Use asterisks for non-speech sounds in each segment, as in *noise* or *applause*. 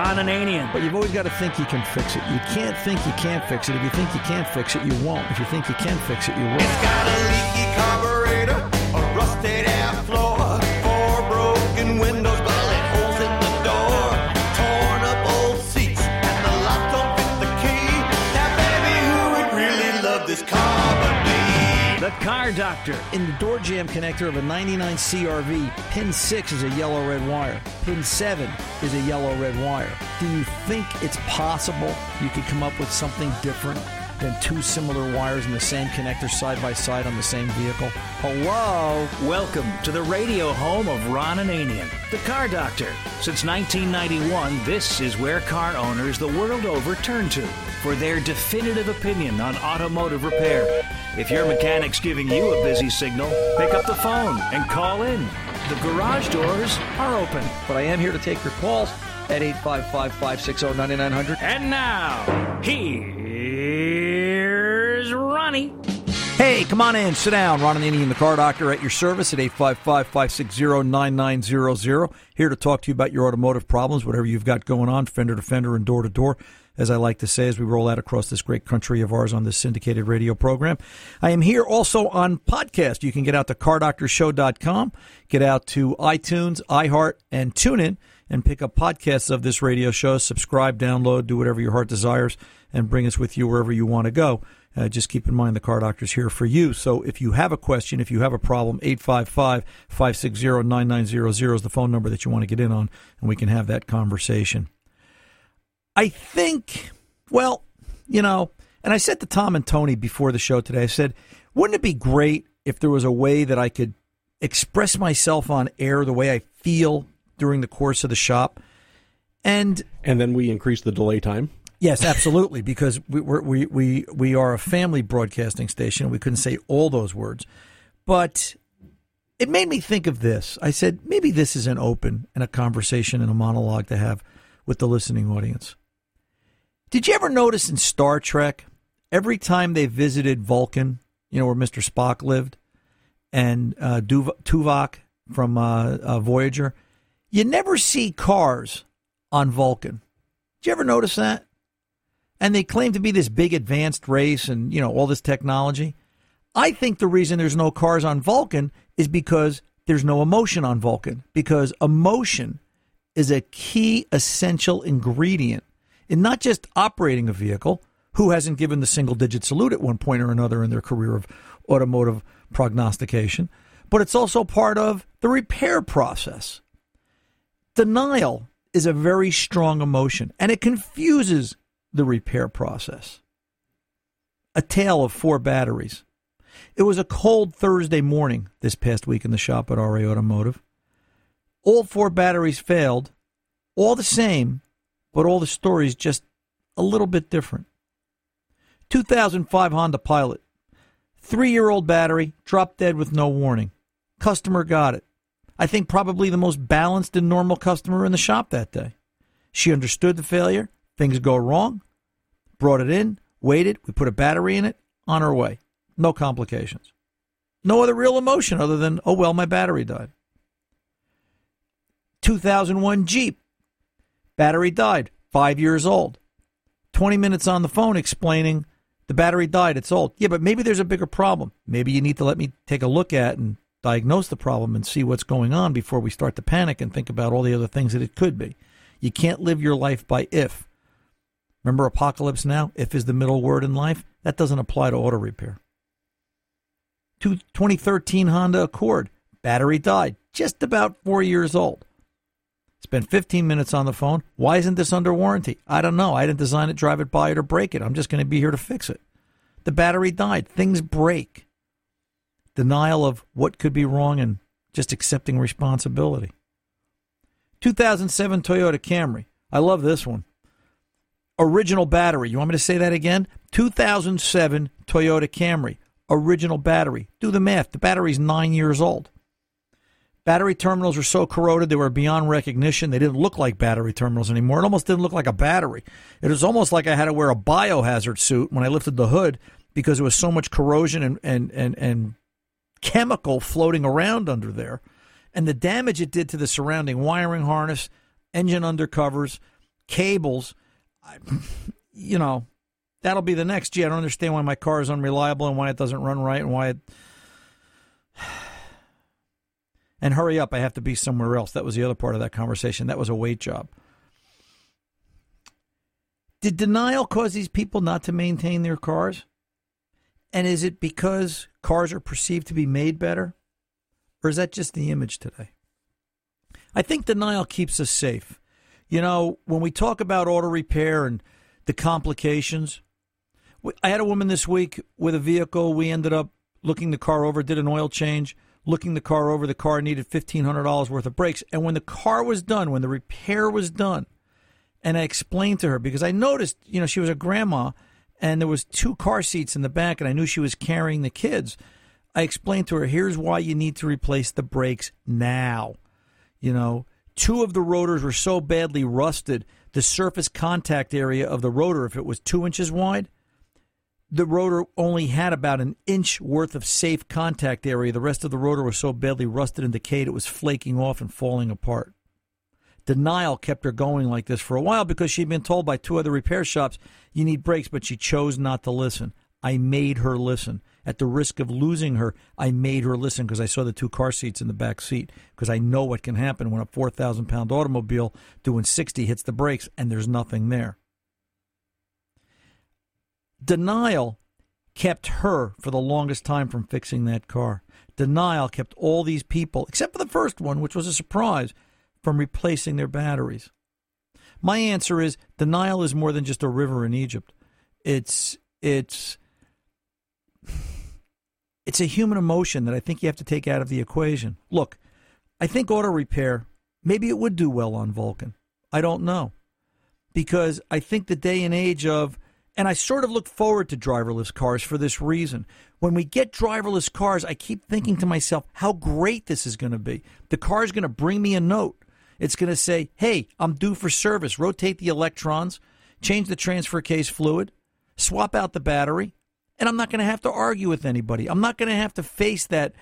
Ron Ananian. But you've always got to think you can fix it. You can't think you can't fix it. If you think you can't fix it, you won't. If you think you can fix it, you will. It's got a leaky carburetor, Car Doctor. In the door jamb connector of a 99 CRV, pin 6 is a yellow red wire. Pin 7 is a yellow red wire. Do you think it's possible you could come up with something different than two similar wires in the same connector side by side on the same vehicle? Hello? Welcome to the radio home of Ron Ananian, the Car Doctor. Since 1991, this is where car owners the world over turn to for their definitive opinion on automotive repair. If your mechanic's giving you a busy signal, pick up the phone and call in. The garage doors are open. But I am here to take your calls at 855 560 9900. And now, here's Ronnie. Hey, come on in. Sit down. Ron Ananian the Car Doctor at your service at 855 560 9900. Here to talk to you about your automotive problems, whatever you've got going on, fender to fender and door to door, as I like to say, as we roll out across this great country of ours on this syndicated radio program. I am here also on podcast. You can get out to cardoctorshow.com, get out to iTunes, iHeart, and tune TuneIn, and pick up podcasts of this radio show. Subscribe, download, do whatever your heart desires, and bring us with you wherever you want to go. Uh, just keep in mind the car doctor's here for you. So if you have a question, if you have a problem, 855 560 9900 is the phone number that you want to get in on, and we can have that conversation. I think, well, you know, and I said to Tom and Tony before the show today, I said, wouldn't it be great if there was a way that I could express myself on air the way I feel during the course of the shop? And And then we increase the delay time. Yes, absolutely, because we we we we are a family broadcasting station. We couldn't say all those words, but it made me think of this. I said maybe this is an open and a conversation and a monologue to have with the listening audience. Did you ever notice in Star Trek, every time they visited Vulcan, you know where Mister Spock lived, and uh, Duv- Tuvok from uh, uh, Voyager, you never see cars on Vulcan. Did you ever notice that? And they claim to be this big advanced race and you know all this technology. I think the reason there's no cars on Vulcan is because there's no emotion on Vulcan because emotion is a key essential ingredient in not just operating a vehicle who hasn't given the single digit salute at one point or another in their career of automotive prognostication but it's also part of the repair process denial is a very strong emotion and it confuses the repair process. A tale of four batteries. It was a cold Thursday morning this past week in the shop at RA Automotive. All four batteries failed, all the same, but all the stories just a little bit different. 2005 Honda Pilot. Three year old battery, dropped dead with no warning. Customer got it. I think probably the most balanced and normal customer in the shop that day. She understood the failure, Things go wrong. Brought it in, waited. We put a battery in it. On our way. No complications. No other real emotion other than, oh, well, my battery died. 2001 Jeep. Battery died. Five years old. 20 minutes on the phone explaining the battery died. It's old. Yeah, but maybe there's a bigger problem. Maybe you need to let me take a look at and diagnose the problem and see what's going on before we start to panic and think about all the other things that it could be. You can't live your life by if. Remember apocalypse now? If is the middle word in life. That doesn't apply to auto repair. 2013 Honda Accord. Battery died. Just about four years old. Spent 15 minutes on the phone. Why isn't this under warranty? I don't know. I didn't design it, drive it, buy it, or break it. I'm just going to be here to fix it. The battery died. Things break. Denial of what could be wrong and just accepting responsibility. 2007 Toyota Camry. I love this one original battery. You want me to say that again? 2007 Toyota Camry, original battery. Do the math. The battery's nine years old. Battery terminals are so corroded they were beyond recognition. They didn't look like battery terminals anymore. It almost didn't look like a battery. It was almost like I had to wear a biohazard suit when I lifted the hood because there was so much corrosion and, and, and, and chemical floating around under there. And the damage it did to the surrounding wiring harness, engine undercovers, cables. I, you know, that'll be the next. Gee, I don't understand why my car is unreliable and why it doesn't run right and why it. *sighs* And hurry up, I have to be somewhere else. That was the other part of that conversation. That was a wait job. Did denial cause these people not to maintain their cars? And is it because cars are perceived to be made better? Or is that just the image today? I think denial keeps us safe. You know, when we talk about auto repair and the complications, I had a woman this week with a vehicle. We ended up looking the car over, did an oil change looking the car over. The car needed $1,500 worth of brakes. And when the car was done, when the repair was done, and I explained to her because I noticed, you know, she was a grandma and there was two car seats in the back and I knew she was carrying the kids. I explained to her, here's why you need to replace the brakes now. You know, two of the rotors were so badly rusted, the surface contact area of the rotor, if it was two inches wide, the rotor only had about an inch worth of safe contact area. The rest of the rotor was so badly rusted and decayed it was flaking off and falling apart. Denial kept her going like this for a while because she'd been told by two other repair shops, you need brakes, but she chose not to listen. I made her listen. At the risk of losing her, I made her listen because I saw the two car seats in the back seat because I know what can happen when a 4,000 pound automobile doing 60 hits the brakes and there's nothing there. Denial kept her for the longest time from fixing that car. Denial kept all these people, except for the first one, which was a surprise, from replacing their batteries. My answer is denial is more than just a river in Egypt. It's it's it's a human emotion that I think you have to take out of the equation. Look, I think auto repair maybe it would do well on Vulcan. I don't know. Because I think the day and age of and I sort of look forward to driverless cars for this reason. When we get driverless cars, I keep thinking to myself, how great this is going to be. The car is going to bring me a note. It's going to say, hey, I'm due for service. Rotate the electrons, change the transfer case fluid, swap out the battery, and I'm not going to have to argue with anybody. I'm not going to have to face that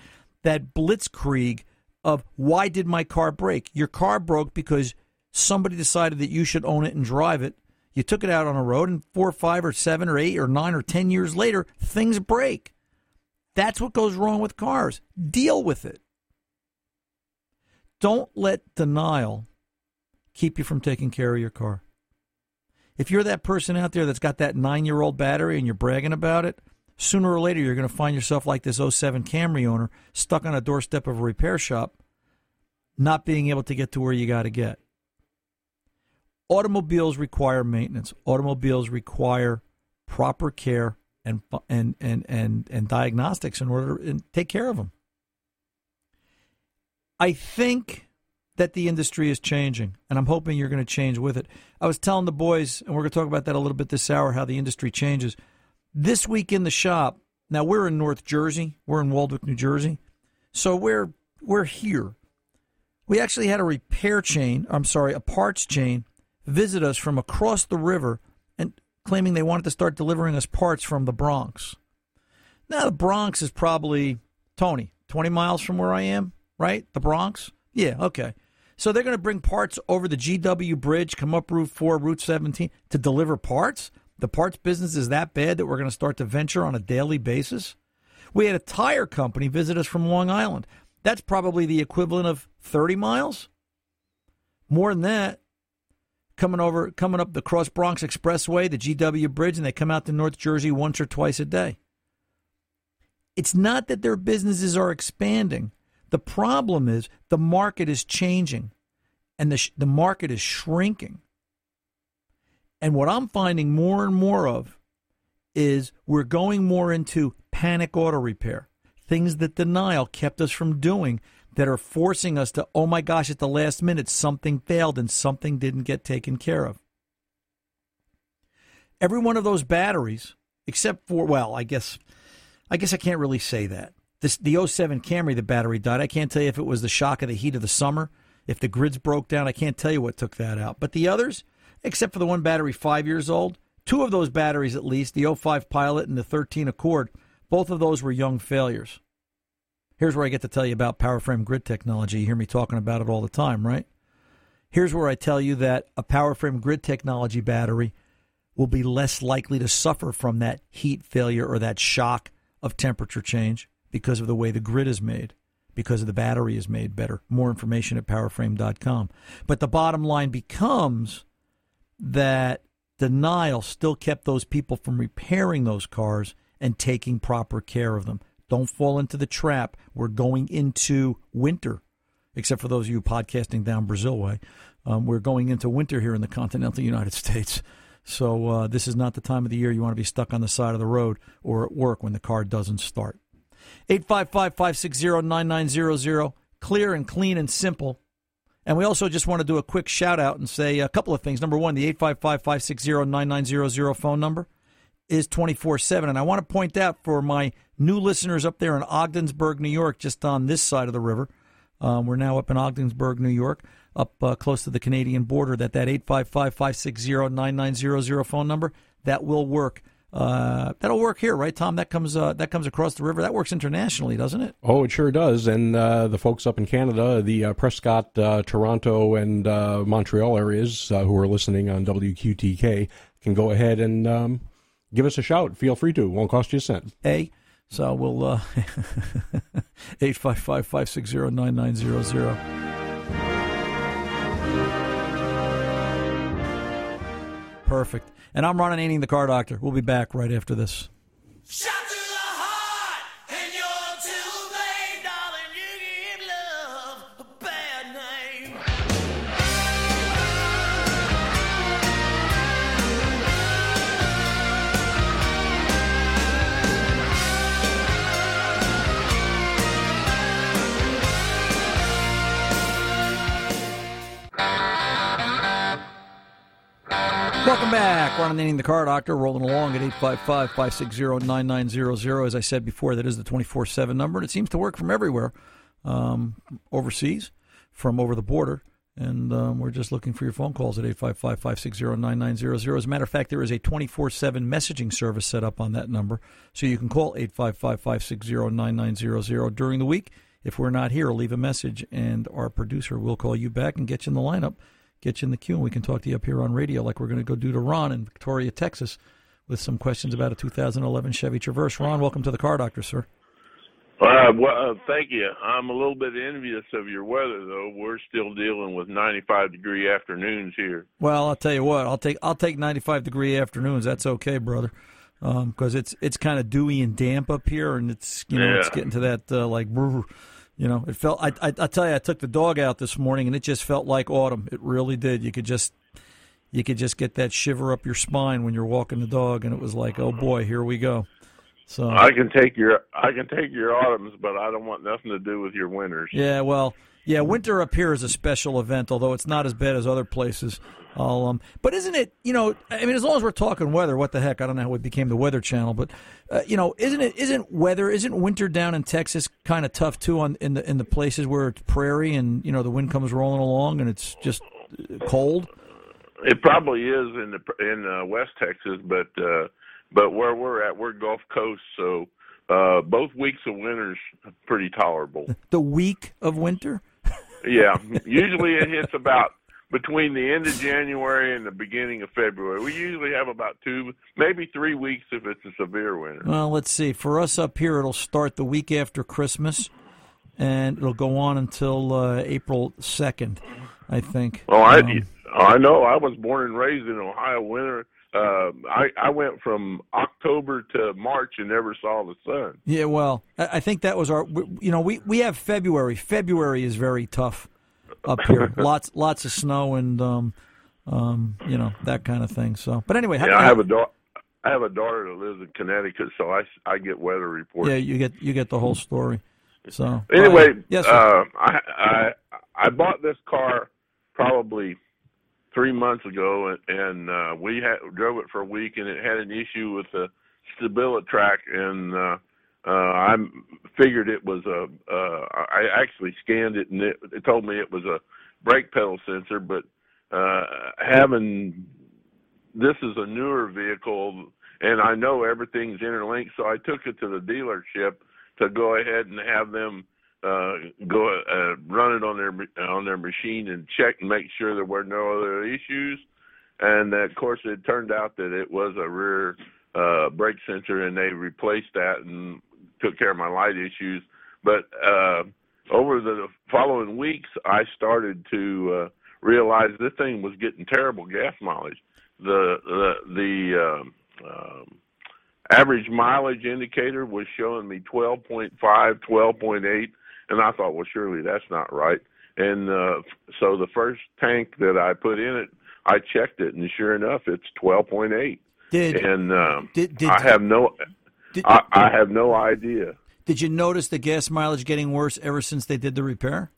that blitzkrieg of why did my car break? Your car broke because somebody decided that you should own it and drive it you took it out on a road, and four or five or seven or eight or nine or ten years later, things break. That's what goes wrong with cars. Deal with it. Don't let denial keep you from taking care of your car. If you're that person out there that's got that nine year old battery and you're bragging about it, sooner or later you're going to find yourself like this 07 Camry owner stuck on a doorstep of a repair shop, not being able to get to where you got to get automobiles require maintenance. Automobiles require proper care and and and and, and diagnostics in order to take care of them. I think that the industry is changing, and I'm hoping you're going to change with it. I was telling the boys, and we're going to talk about that a little bit this hour, how the industry changes. This week in the shop, now we're in North Jersey, we're in Waldwick, New Jersey, so we're we're here. We actually had a repair chain, I'm sorry, a parts chain visit us from across the river and claiming they wanted to start delivering us parts from the Bronx. Now, the Bronx is probably, Tony, 20 miles from where I am, right? The Bronx? Yeah, okay. So they're going to bring parts over the GW Bridge, come up Route 4, Route 17 to deliver parts? The parts business is that bad that we're going to start to venture on a daily basis? We had a tire company visit us from Long Island. That's probably the equivalent of 30 miles. More than that coming over, coming up the Cross Bronx Expressway, the GW Bridge, and they come out to North Jersey once or twice a day. It's not that their businesses are expanding. The problem is the market is changing and the, sh- the market is shrinking. And what I'm finding more and more of is we're going more into panic auto repair, things that denial kept us from doing that are forcing us to, oh my gosh, at the last minute, something failed and something didn't get taken care of. Every one of those batteries, except for, well, I guess, I guess I can't really say that. This, the 07 Camry, the battery died. I can't tell you if it was the shock of the heat of the summer, if the grids broke down. I can't tell you what took that out. But the others, except for the one battery five years old, two of those batteries at least, the 05 Pilot and the 13 Accord, both of those were young failures. Here's where I get to tell you about power frame grid technology. You hear me talking about it all the time, right? Here's where I tell you that a power frame grid technology battery will be less likely to suffer from that heat failure or that shock of temperature change because of the way the grid is made, because of the battery is made better. More information at powerframe.com. But the bottom line becomes that denial still kept those people from repairing those cars and taking proper care of them. Don't fall into the trap. We're going into winter, except for those of you podcasting down Brazil way. Um, we're going into winter here in the continental United *laughs* States. So uh, this is not the time of the year you want to be stuck on the side of the road or at work when the car doesn't start. 855 560 9900. Clear and clean and simple. And we also just want to do a quick shout out and say a couple of things. Number one, the 855 560 9900 phone number is 24 7. And I want to point out for my new listeners up there in Ogdensburg, New York, just on this side of the river, um, we're now up in Ogdensburg, New York, up uh, close to the Canadian border, that that 855 560 9900 phone number, that will work. Uh, that'll work here, right, Tom? That comes uh, that comes across the river. That works internationally, doesn't it? Oh, it sure does. And uh, the folks up in Canada, the uh, Prescott, uh, Toronto, and uh, Montreal areas who are listening on WQTK can go ahead and um, give us a shout. Feel free to. It won't cost you a cent. A. So we'll uh, *laughs* 855 560 9900. Perfect. And I'm Ron Ananian, the car doctor. We'll be back right after this. Shot Welcome back. Ron Ananian, the car doctor, rolling along at 855 560 9900. As I said before, that is the 24 7 number, and it seems to work from everywhere um, overseas, from over the border. And um, we're just looking for your phone calls at 855 560 9900. As a matter of fact, there is a 24 7 messaging service set up on that number. So you can call 855 560 9900 during the week. If we're not here, leave a message, and our producer will call you back and get you in the lineup, get you in the queue, and we can talk to you up here on radio like we're going to go do to Ron in Victoria, Texas, with some questions about a 2011 Chevy Traverse. Ron, welcome to the Car Doctor, sir. Uh, well, uh, thank you. I'm a little bit envious of your weather, though. We're still dealing with 95 degree afternoons here. Well, I'll tell you what. I'll take I'll take 95 degree afternoons. That's okay, brother. Because it's it's kind of dewy and damp up here, and it's you know it's getting to that uh, like brr, you know it felt. I, I I tell you, I took the dog out this morning, and it just felt like autumn. It really did. You could just you could just get that shiver up your spine when you're walking the dog, and it was like, oh boy, here we go. So I can take your I can take your autumns, but I don't want nothing to do with your winters. Yeah, well, yeah, winter up here is a special event, although it's not as bad as other places. I'll, um, but isn't it? You know, I mean, as long as we're talking weather, what the heck? I don't know how it became the Weather Channel, but uh, you know, isn't it? Isn't weather? Isn't winter down in Texas kind of tough too? On in the in the places where it's prairie and you know the wind comes rolling along and it's just uh, cold. It probably is in the in uh, West Texas, but uh, but where we're at, we're Gulf Coast, so uh, both weeks of winters pretty tolerable. *laughs* The week of winter. *laughs* yeah, usually it hits about between the end of January and the beginning of February. We usually have about two, maybe three weeks if it's a severe winter. Well, let's see. For us up here, it'll start the week after Christmas, and it'll go on until uh, April second, I think. Oh, I Um, I know. I was born and raised in Ohio. Winter. Uh, I I went from October to March and never saw the sun. Yeah, well, I I think that was our. You know, we we have February. February is very tough up here. *laughs* lots lots of snow and um, um, you know that kind of thing. So, but anyway, Yeah, I have a daughter. I have a daughter that lives in Connecticut, so I I get weather reports. yeah, you get you get the whole story. So Anyway, yes, uh, I I I bought this car probably three months ago, and, and uh, we had drove it for a week, and it had an issue with the stability track, and uh, uh, I figured it was a. Uh, I actually scanned it, and it, it told me it was a brake pedal sensor, but uh, having this is a newer vehicle, and I know everything's interlinked, so I took it to the dealership to go ahead and have them uh, go uh, run it on their on their machine and check and make sure there were no other issues. And of course, it turned out that it was a rear uh, brake sensor, and they replaced that and took care of my light issues. But uh, over the following weeks, I started to uh, realize this thing was getting terrible gas mileage. The the the um, um, average mileage indicator was showing me 12.5, 12.8, and I thought, well, surely that's not right. And uh, so the first tank that I put in it, I checked it, and sure enough, it's 12.8. Did And um, did did, I have no, did, I, I have no idea. did you notice the gas mileage getting worse ever since they did the repair?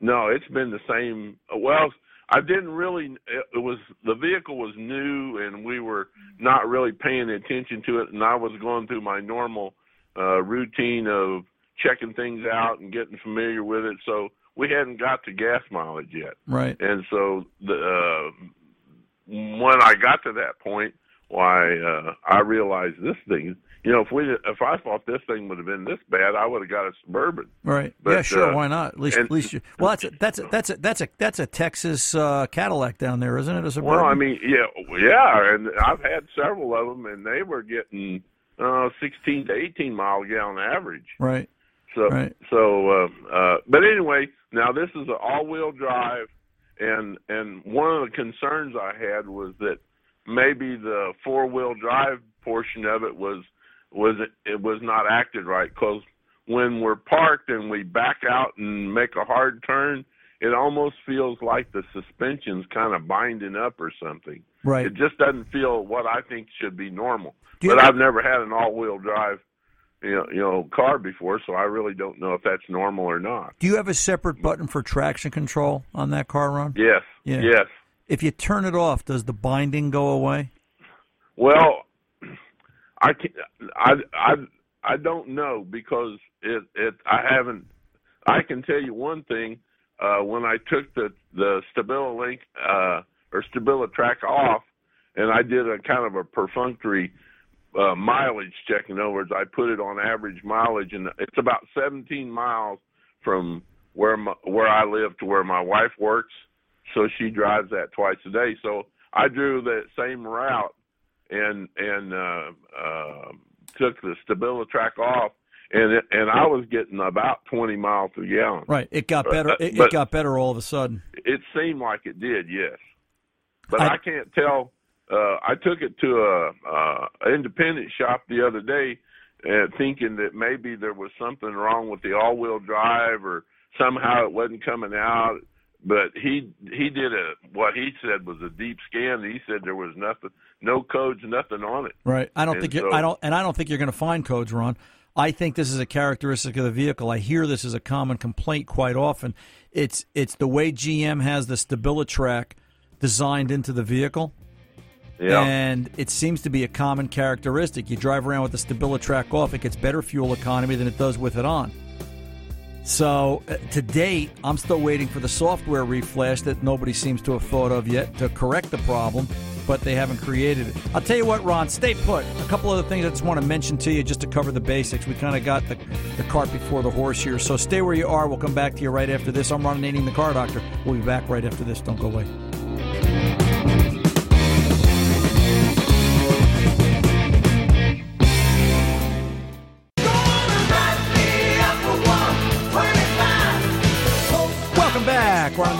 No, it's been the same. Well, I didn't really. It was the vehicle was new, and we were not really paying attention to it. And I was going through my normal uh, routine of checking things out and getting familiar with it. So we hadn't got to gas mileage yet. Right. And so the uh, when I got to that point, why uh, I realized this thing. You know, if we if I thought this thing would have been this bad, I would have got a suburban. Right. But, yeah, sure. uh, why not? At least, and- at least you. Well, that's a, that's a, that's a, that's a that's a Texas uh, Cadillac down there, isn't it? A suburban. Well, I mean, yeah, yeah, and I've had several of them, and they were getting uh, 16 to 18 mile a gallon average. right. So, Right. so, uh, uh, but anyway, now this is an all-wheel drive, and and one of the concerns I had was that maybe the four-wheel drive portion of it was was it was not acted right because when we're parked and we back out and make a hard turn, it almost feels like the suspension's kind of binding up or something. Right. It just doesn't feel what I think should be normal. Do but I've never had an all-wheel drive, you know, you know, car before, so I really don't know if that's normal or not. Do you have a separate button for traction control on that car, Ron? Yes. Yeah. Yes. If you turn it off, does the binding go away? Well, I can I I I don't know because it it I haven't. I can tell you one thing. Uh, when I took the the Stabililink uh, or Stabilitrack off, and I did a kind of a perfunctory uh, mileage check. In other words, I put it on average mileage, and it's about 17 miles from where my, where I live to where my wife works. So she drives that twice a day. So I drew that same route and and uh, uh, took the Stabilitrack off, and it, and I was getting about 20 miles a gallon. Right. It got better. Uh, It, it got better all of a sudden. It seemed like it did, yes, but I- I, can't tell. Uh, I took it to a, uh, a independent shop the other day, uh, thinking that maybe there was something wrong with the all-wheel drive, or somehow it wasn't coming out. But he he did a what he said was a deep scan. He said there was nothing, no codes, nothing on it. Right. I don't And think you're, so- I don't and I don't think you're going to find codes, Ron. I think this is a characteristic of the vehicle. I hear this as a common complaint quite often. It's it's the way GM has the Stabilitrack designed into the vehicle. Yeah. And it seems to be a common characteristic. You drive around with the Stabilitrack off, it gets better fuel economy than it does with it on. So, uh, to date, I'm still waiting for the software reflash that nobody seems to have thought of yet to correct the problem, but they haven't created it. I'll tell you what, Ron, stay put. A couple other things I just want to mention to you just to cover the basics. We kind of got the, the cart before the horse here. So, stay where you are. We'll come back to you right after this. I'm Ron Nading, the car doctor. We'll be back right after this. Don't go away.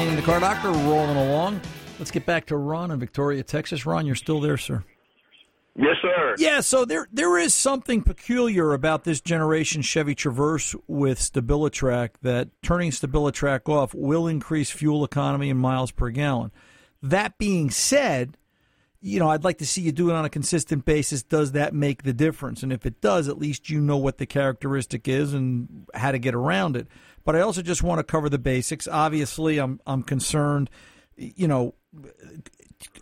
Ron the car doctor, rolling along. Let's get back to Ron in Victoria, Texas. Ron, you're still there, sir. yes, sir. Yeah, so there there is something peculiar about this generation Chevy Traverse with Stabilitrack that turning Stabilitrack off will increase fuel economy and miles per gallon. That being said, you know, I'd like to see you do it on a consistent basis. Does that make the difference? And if it does, at least you know what the characteristic is and how to get around it. But I also just want to cover the basics. Obviously, I'm I'm concerned, you know,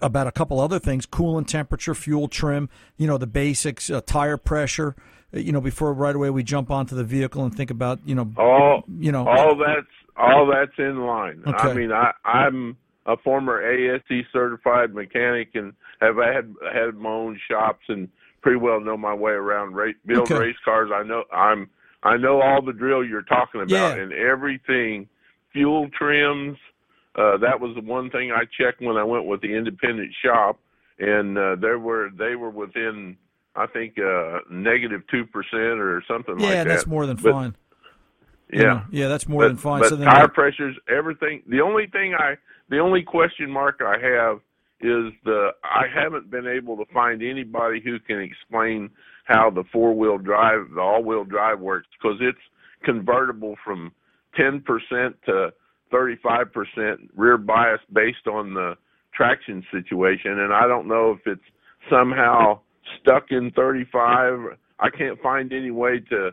about a couple other things: coolant temperature, fuel trim, you know, the basics, uh, tire pressure. You know, before right away we jump onto the vehicle and think about, you know, All you know, all that's all that's in line. I mean, I I'm a former ASE certified mechanic and have had had my own shops and pretty well know my way around race, build Okay. race cars. I know I'm I know all the drill you're talking about, Yeah. and everything, fuel trims. Uh, that was the one thing I checked when I went with the independent shop, and uh, there were they were within, I think, uh, negative two percent or something like that. yeah, that's more than But- fine. You Yeah, know, yeah, that's more but, than fine. But so tire pressures, everything. The only thing I, the only question mark I have is the I haven't been able to find anybody who can explain how the four wheel drive, the all wheel drive works because it's convertible from ten percent to thirty five percent rear bias based on the traction situation, and I don't know if it's somehow stuck in thirty five. I can't find any way to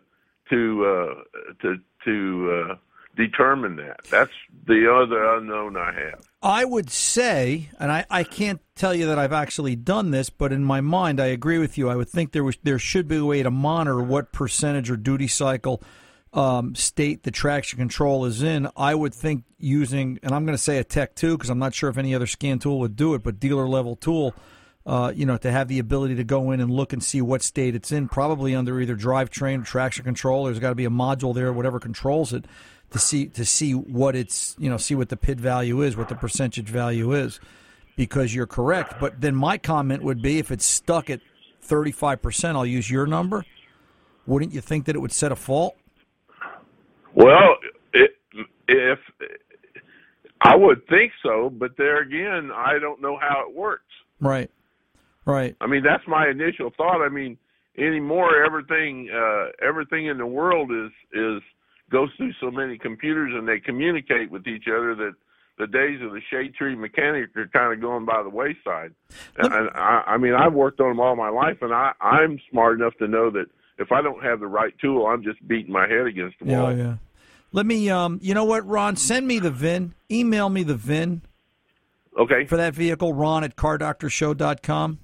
to uh, to to uh, determine that. That's the other unknown I have. I would say, and I, I can't tell you that I've actually done this, but in my mind, I agree with you. I would think there was there should be a way to monitor what percentage or duty cycle um, state the traction control is in. I would think using, and I'm going to say a Tech Two because I'm not sure if any other scan tool would do it, but dealer level tool. Uh, you know, to have the ability to go in and look and see what state it's in, probably under either drivetrain or traction control. There's got to be a module there, whatever controls it, to see to see what it's you know see what the PID value is, what the percentage value is, because you're correct. But then my comment would be if it's stuck at 35 percent, I'll use your number. Wouldn't you think that it would set a fault? Well, it, if I would think so, but there again, I don't know how it works. Right, right. I mean, that's my initial thought. I mean, anymore, everything uh, everything in the world is is goes through so many computers and they communicate with each other that the days of the shade tree mechanic are kind of going by the wayside. And, I, I mean, I've worked on them all my life, and I I'm smart enough to know that if I don't have the right tool, I'm just beating my head against the Yeah, wall. yeah. Let me, um, you know what, Ron? Send me the VIN. Email me the VIN Okay. for that vehicle, ron at cardoctorshow.com.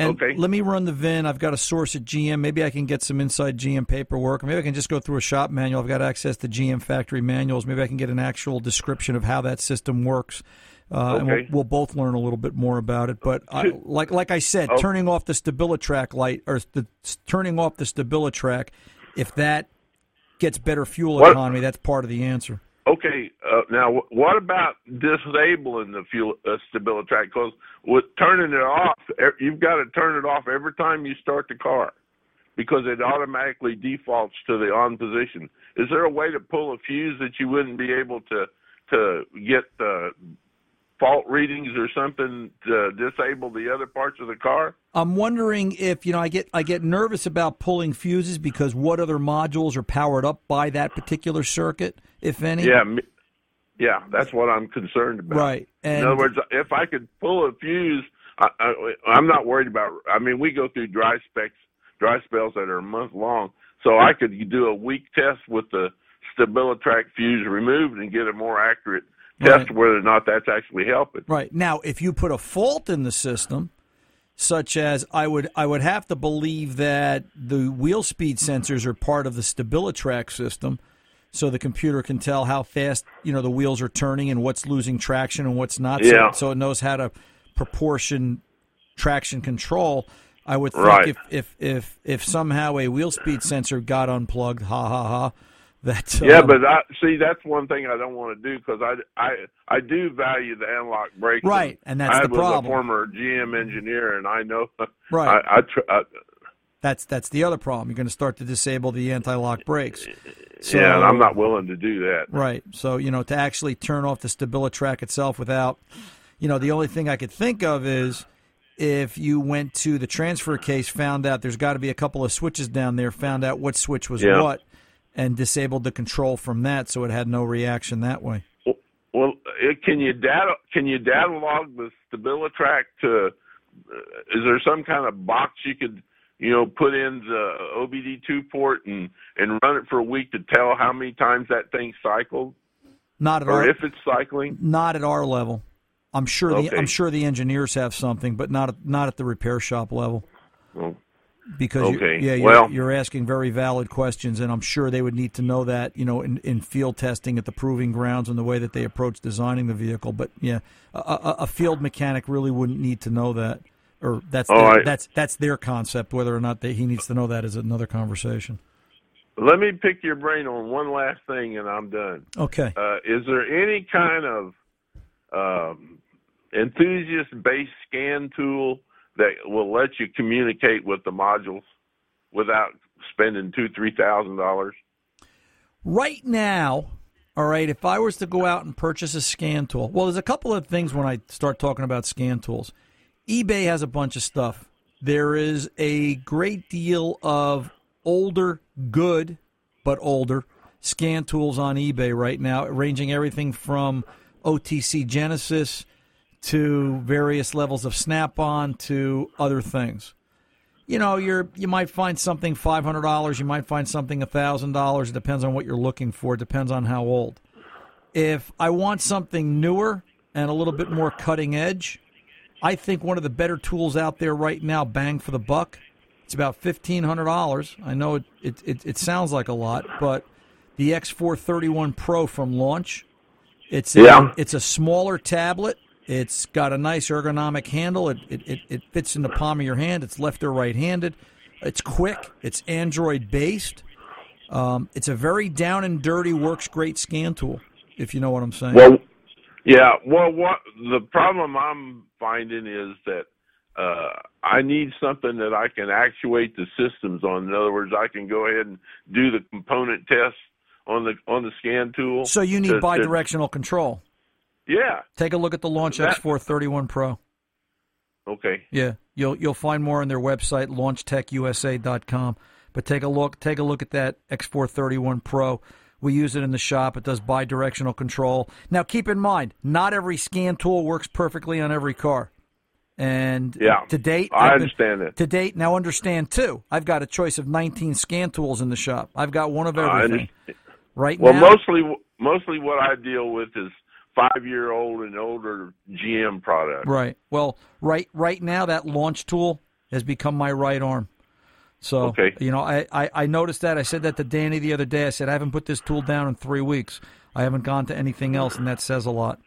And Okay. let me run the VIN. I've got a source at GM. Maybe I can get some inside GM paperwork. Maybe I can just go through a shop manual. I've got access to GM factory manuals. Maybe I can get an actual description of how that system works. Uh, And we'll, Okay. we'll both learn a little bit more about it. But I, like like I said, Oh. turning off the Stabilitrack light or the, turning off the Stabilitrack, if that gets better fuel What- economy, that's part of the answer. Okay, uh, now what about disabling the fuel uh, stability track? Because with turning it off, you've got to turn it off every time you start the car, because it automatically defaults to the on position. Is there a way to pull a fuse that you wouldn't be able to to get the fault readings or something to disable the other parts of the car? I'm wondering if you know I get I get nervous about pulling fuses because what other modules are powered up by that particular circuit, if any? Yeah, yeah, that's what I'm concerned about. Right. And in other words, if I could pull a fuse, I, I, I'm not worried about. I mean, we go through dry specs, dry spells that are a month long, so I could do a week test with the Stabilitrack fuse removed and get a more accurate test Right. whether or not that's actually helping. Right. Now, if you put a fault in the system, such as I would I would have to believe that the wheel speed sensors are part of the Stabilitrack system, so the computer can tell how fast you know the wheels are turning and what's losing traction and what's not. So- Yeah. So, it knows how to proportion traction control. I would think Right. if, if if if somehow a wheel speed sensor got unplugged, ha ha ha, that Yeah, um, but I see that's one thing I don't want to do because I, I I do value the anti-lock braking. Right, and that's I the was problem. a former GM engineer, and I know. *laughs* Right. I, I, tr- I that's that's the other problem. You're going to start to disable the anti-lock brakes. So, yeah, and I'm not willing to do that. Right. So, you know, to actually turn off the Stabilitrack itself without, you know, the only thing I could think of is if you went to the transfer case, found out there's got to be a couple of switches down there, found out what switch was Yeah. what, and disabled the control from that so it had no reaction that way. Well, it, can you data can you data log the Stabilitrack to? Uh, is there some kind of box you could you know put in the OBD2 port and and run it for a week to tell how many times that thing cycled Not at or our if it's cycling? not at our level. I'm sure the Okay. I'm sure the engineers have something, but not at, not at the repair shop level. Well, because you- Okay, yeah, you're, well- you're asking very valid questions, and I'm sure they would need to know that, you know, in, in field testing at the proving grounds and the way that they approach designing the vehicle. But yeah, a, a, a field mechanic really wouldn't need to know that, or that's their, I- that's that's their concept. Whether or not they, he needs to know that is another conversation. let me pick your brain on one last thing, and I'm done. Okay. Uh, is there any kind of um, enthusiast-based scan tool that will let you communicate with the modules without spending two, three thousand dollars? Right now, all right, if I was to go out and purchase a scan tool, well, there's a couple of things when I start talking about scan tools. eBay has a bunch of stuff. There is a great deal of older, good, but older scan tools on eBay right now, ranging everything from OTC Genesis to various levels of Snap on to other things you know, you're you might find something five hundred dollars, you might find something thousand dollars. It depends on what you're looking for. It depends on how old. If I want something newer and a little bit more cutting edge, I think one of the better tools out there right now, bang for the buck. It's about fifteen hundred dollars. I know it, it it it sounds like a lot, but the X431 Pro from launch. It's a, Yeah. it's a smaller tablet. It's got a nice ergonomic handle. It, it, it, it fits in the palm of your hand. It's left or right handed. It's quick. It's Android based. Um, it's a very down and dirty, works great scan tool, if you know what I'm saying. Well, yeah. Well, what the problem I'm finding is that uh, I need something that I can actuate the systems on. In other words, I can go ahead and do the component test on the on the scan tool. so you need to- to- bi-directional control. Yeah. Take a look at the Launch That- X431 Pro. Okay. Yeah, you'll you'll find more on their website launchtechusa.com. But take a look take a look at that X431 Pro. We use it in the shop. It does bi-directional control. Now keep in mind, not every scan tool works perfectly on every car. And Yeah. to date, I I've been- understand that. To date, now understand too. I've got a choice of 19 scan tools in the shop. I've got one of everything. Right Well, now, mostly mostly what I deal with is five year old and older GM product. Right. Well, right right now that launch tool has become my right arm. So Okay. you know, I, I, I noticed that. I said that to Danny the other day. I said I haven't put this tool down in three weeks. I haven't gone to anything else, and that says a lot.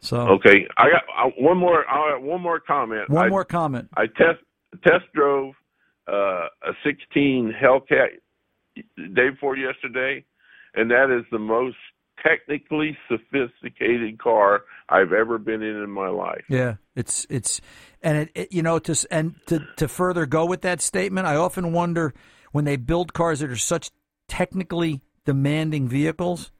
So Okay, I got uh, one more. I one more comment. one I, more comment. I test test drove uh, a 16 Hellcat day before yesterday, and that is the most technically sophisticated car I've ever been in in my life. Yeah, it's it's and it, it you know to and to to further go with that statement, I often wonder when they build cars that are such technically demanding vehicles,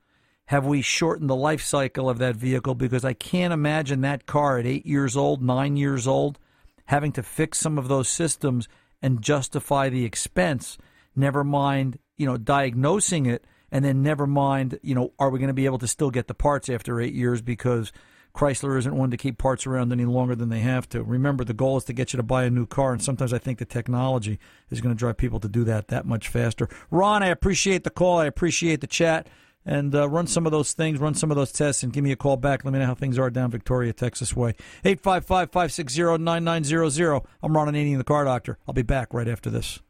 have we shortened the life cycle of that vehicle? Because I can't imagine that car at eight years old, nine years old, having to fix some of those systems and justify the expense. Never mind, you know, diagnosing it, and then never mind, you know, are we going to be able to still get the parts after eight years because Chrysler isn't one to keep parts around any longer than they have to. Remember, the goal is to get you to buy a new car, and sometimes I think the technology is going to drive people to do that that much faster. Ron, I appreciate the call. I appreciate the chat. And uh, run some of those things, run some of those tests, and give me a call back. Let me know how things are down Victoria, Texas way. 855 560 9900. I'm Ron Ananian, the car doctor. I'll be back right after this.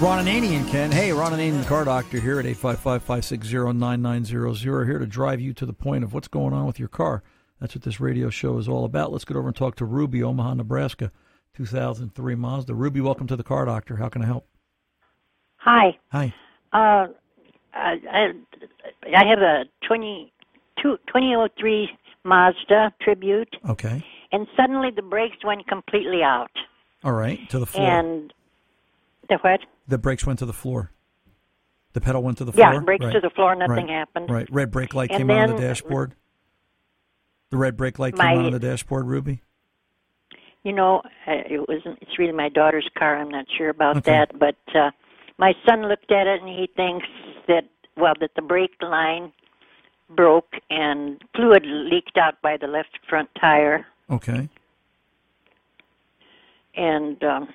Ron Ananian, Ken. Hey, Ron Ananian, car doctor here at 855 560 9900. Here to drive you to the point of what's going on with your car. That's what this radio show is all about. Let's get over and talk to Ruby, Omaha, Nebraska, 2003 Mazda. Ruby, welcome to the car doctor. How can I help? Hi. Hi. Uh, I, I I have a 20, 2003 Mazda Tribute, Okay. and suddenly the brakes went completely out. All right. To the floor. And the what? The brakes went to the floor. The pedal went to the floor. Yeah, brakes right. to the floor. Nothing right. happened. Right. Red brake light And came on the dashboard. The red brake light My- came on the dashboard, Ruby. You know, uh, it wasn't. It's really my daughter's car. I'm not sure about Okay. that, but uh, my son looked at it and he thinks that well that the brake line broke and fluid leaked out by the left front tire. Okay. and um,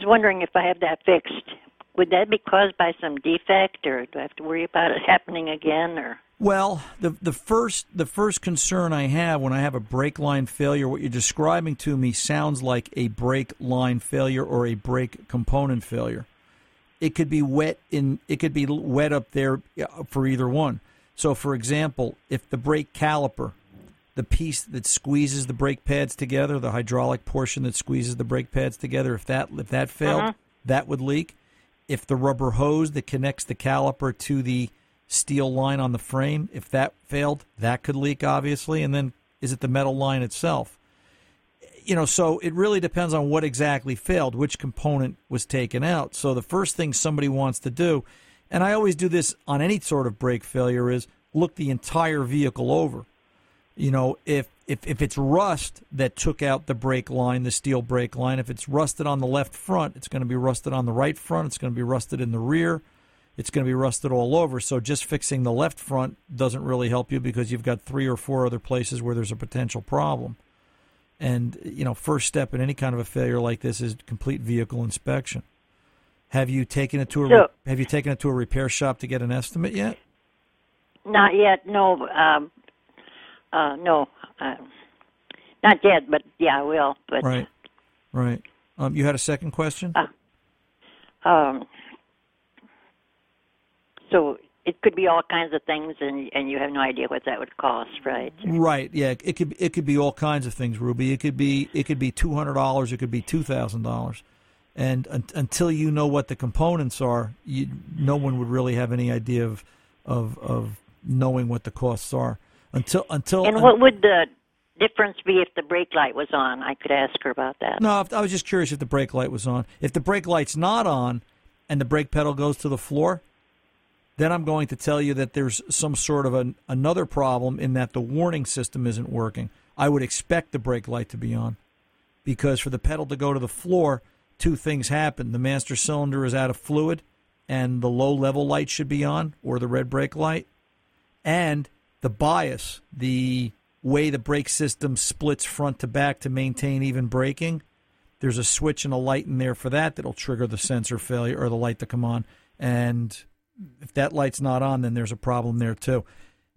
was wondering if I have that fixed. Would that be caused by some defect, or do I have to worry about it happening again? Or Well, the the first the first concern I have when I have a brake line failure, what you're describing to me sounds like a brake line failure or a brake component failure. It could be wet in it could be wet up there for either one. So, for example, if the brake caliper, the piece that squeezes the brake pads together, the hydraulic portion that squeezes the brake pads together, if that if that failed, uh-huh. that would leak. If the rubber hose that connects the caliper to the steel line on the frame, if that failed, that could leak, obviously. And then is it the metal line itself? You know, so it really depends on what exactly failed, which component was taken out. So the first thing somebody wants to do, and I always do this on any sort of brake failure, is look the entire vehicle over. You know, if if if it's rust that took out the brake line, the steel brake line, if it's rusted on the left front, it's going to be rusted on the right front. It's going to be rusted in the rear it's going to be rusted all over. So just fixing the left front doesn't really help you because you've got three or four other places where there's a potential problem. And you know, first step in any kind of a failure like this is complete vehicle inspection. Have you taken it to a So- have you taken it to a repair shop to get an estimate yet? Not yet. No. Um, uh, no. Uh, not yet. But yeah, I will. But Right, right. Um, you had a second question. um, so it could be all kinds of things, and and you have no idea what that would cost, right? Right. Yeah. It could it could be all kinds of things, Ruby. It could be it could be two hundred dollars. It could be two thousand dollars. And un- until you know what the components are, you, no one would really have any idea of of of knowing what the costs are. Until until And what would the difference be if the brake light was on? I could ask her about that. no, I was just curious if the brake light was on. If the brake light's not on, and the brake pedal goes to the floor, then I'm going to tell you that there's some sort of an, another problem in that the warning system isn't working. I would expect the brake light to be on because for the pedal to go to the floor, two things happen. The master cylinder is out of fluid and the low level light should be on or the red brake light. And the bias, the way the brake system splits front to back to maintain even braking, there's a switch and a light in there for that that'll trigger the sensor failure or the light to come on. And if that light's not on, then there's a problem there too.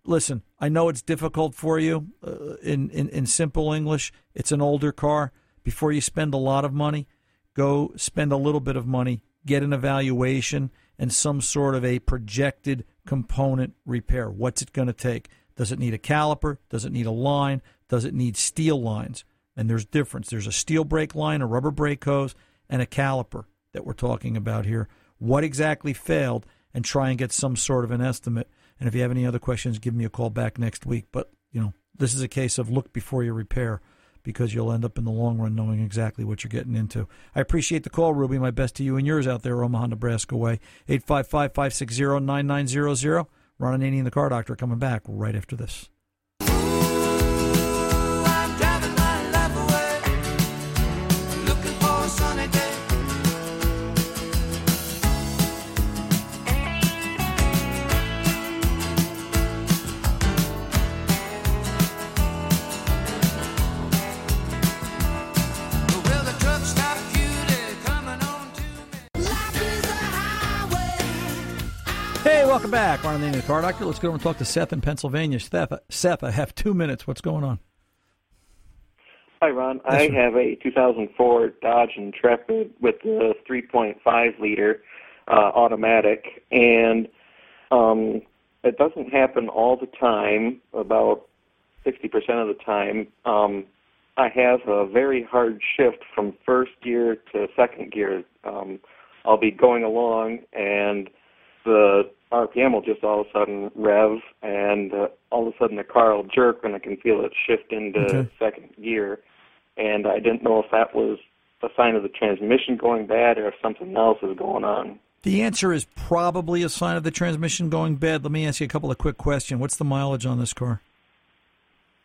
Listen, I know it's difficult for you. Uh, in, in in simple English, it's an older car. Before you spend a lot of money, go spend a little bit of money, get an evaluation and some sort of a projected component repair. What's it going to take? Does it need a caliper? Does it need a line? Does it need steel lines? And there's difference. There's a steel brake line, a rubber brake hose, and a caliper that we're talking about here. What exactly failed? And try and get some sort of an estimate. And if you have any other questions, give me a call back next week. But you know, this is a case of look before you repair because you'll end up in the long run knowing exactly what you're getting into. I appreciate the call, Ruby. My best to you and yours out there, Omaha, Nebraska way. 855 560 9900. Ron Ananian the Car Doctor coming back right after this. Back. Ron and the Car Doctor. Let's go over and talk to Seth in Pennsylvania. Seth, Seth I have two minutes. What's going on? Hi, Ron. I sir. have a 2004 Dodge Intrepid with the 3.5 liter uh, automatic, and um, it doesn't happen all the time. About 60% of the time, um, I have a very hard shift from first gear to second gear. Um, I'll be going along, and the RPM will just all of a sudden rev, and uh, all of a sudden the car will jerk, and I can feel it shift into Okay. second gear. And I didn't know if that was a sign of the transmission going bad or if something else is going on. The answer is probably a sign of the transmission going bad. Let me ask you a couple of quick questions. What's the mileage on this car?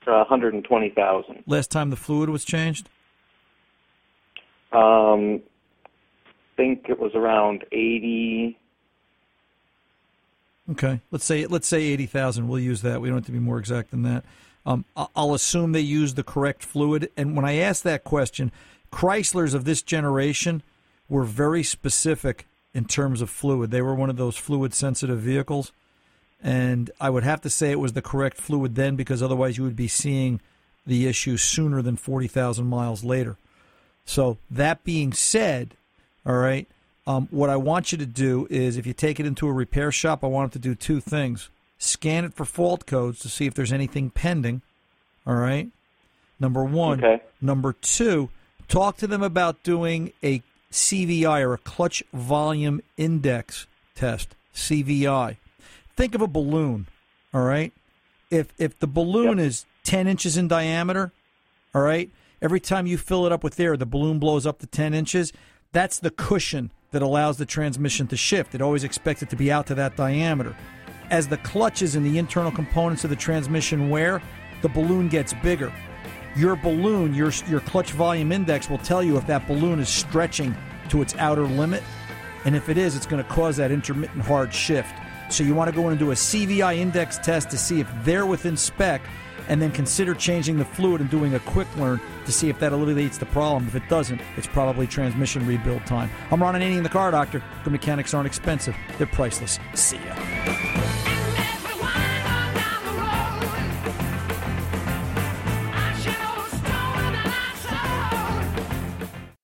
Uh, 120,000. Last time the fluid was changed? Um, think it was around 80. Okay, let's say let's say eighty thousand. We'll use that. We don't have to be more exact than that. Um, I'll assume they use the correct fluid. And when I ask that question, Chryslers of this generation were very specific in terms of fluid. They were one of those fluid sensitive vehicles, And I would have to say it was the correct fluid then because otherwise you would be seeing the issue sooner than 40,000 miles later. So, that being said, all right, um, what I want you to do is if you take it into a repair shop, I want it to do two things scan it for fault codes to see if there's anything pending. All right. Number one. Okay. Number two, talk to them about doing a CVI or a clutch volume index test. CVI. Think of a balloon. All right. If if the balloon is ten inches in diameter, all right. Every time you fill it up with air, the balloon blows up to ten inches. That's the cushion that allows the transmission to shift. It always expects it to be out to that diameter. As the clutches and the internal components of the transmission wear, the balloon gets bigger. Your balloon, your your clutch volume index will tell you if that balloon is stretching to its outer limit, and if it is, it's going to cause that intermittent hard shift. So you want to go in and do a CVI index test to see if they're within spec, and then consider changing the fluid and doing a quick learn to see if that alleviates the problem. If it doesn't, it's probably transmission rebuild time. I'm Ron Ananian, the car doctor. Good mechanics aren't expensive; they're priceless. See ya.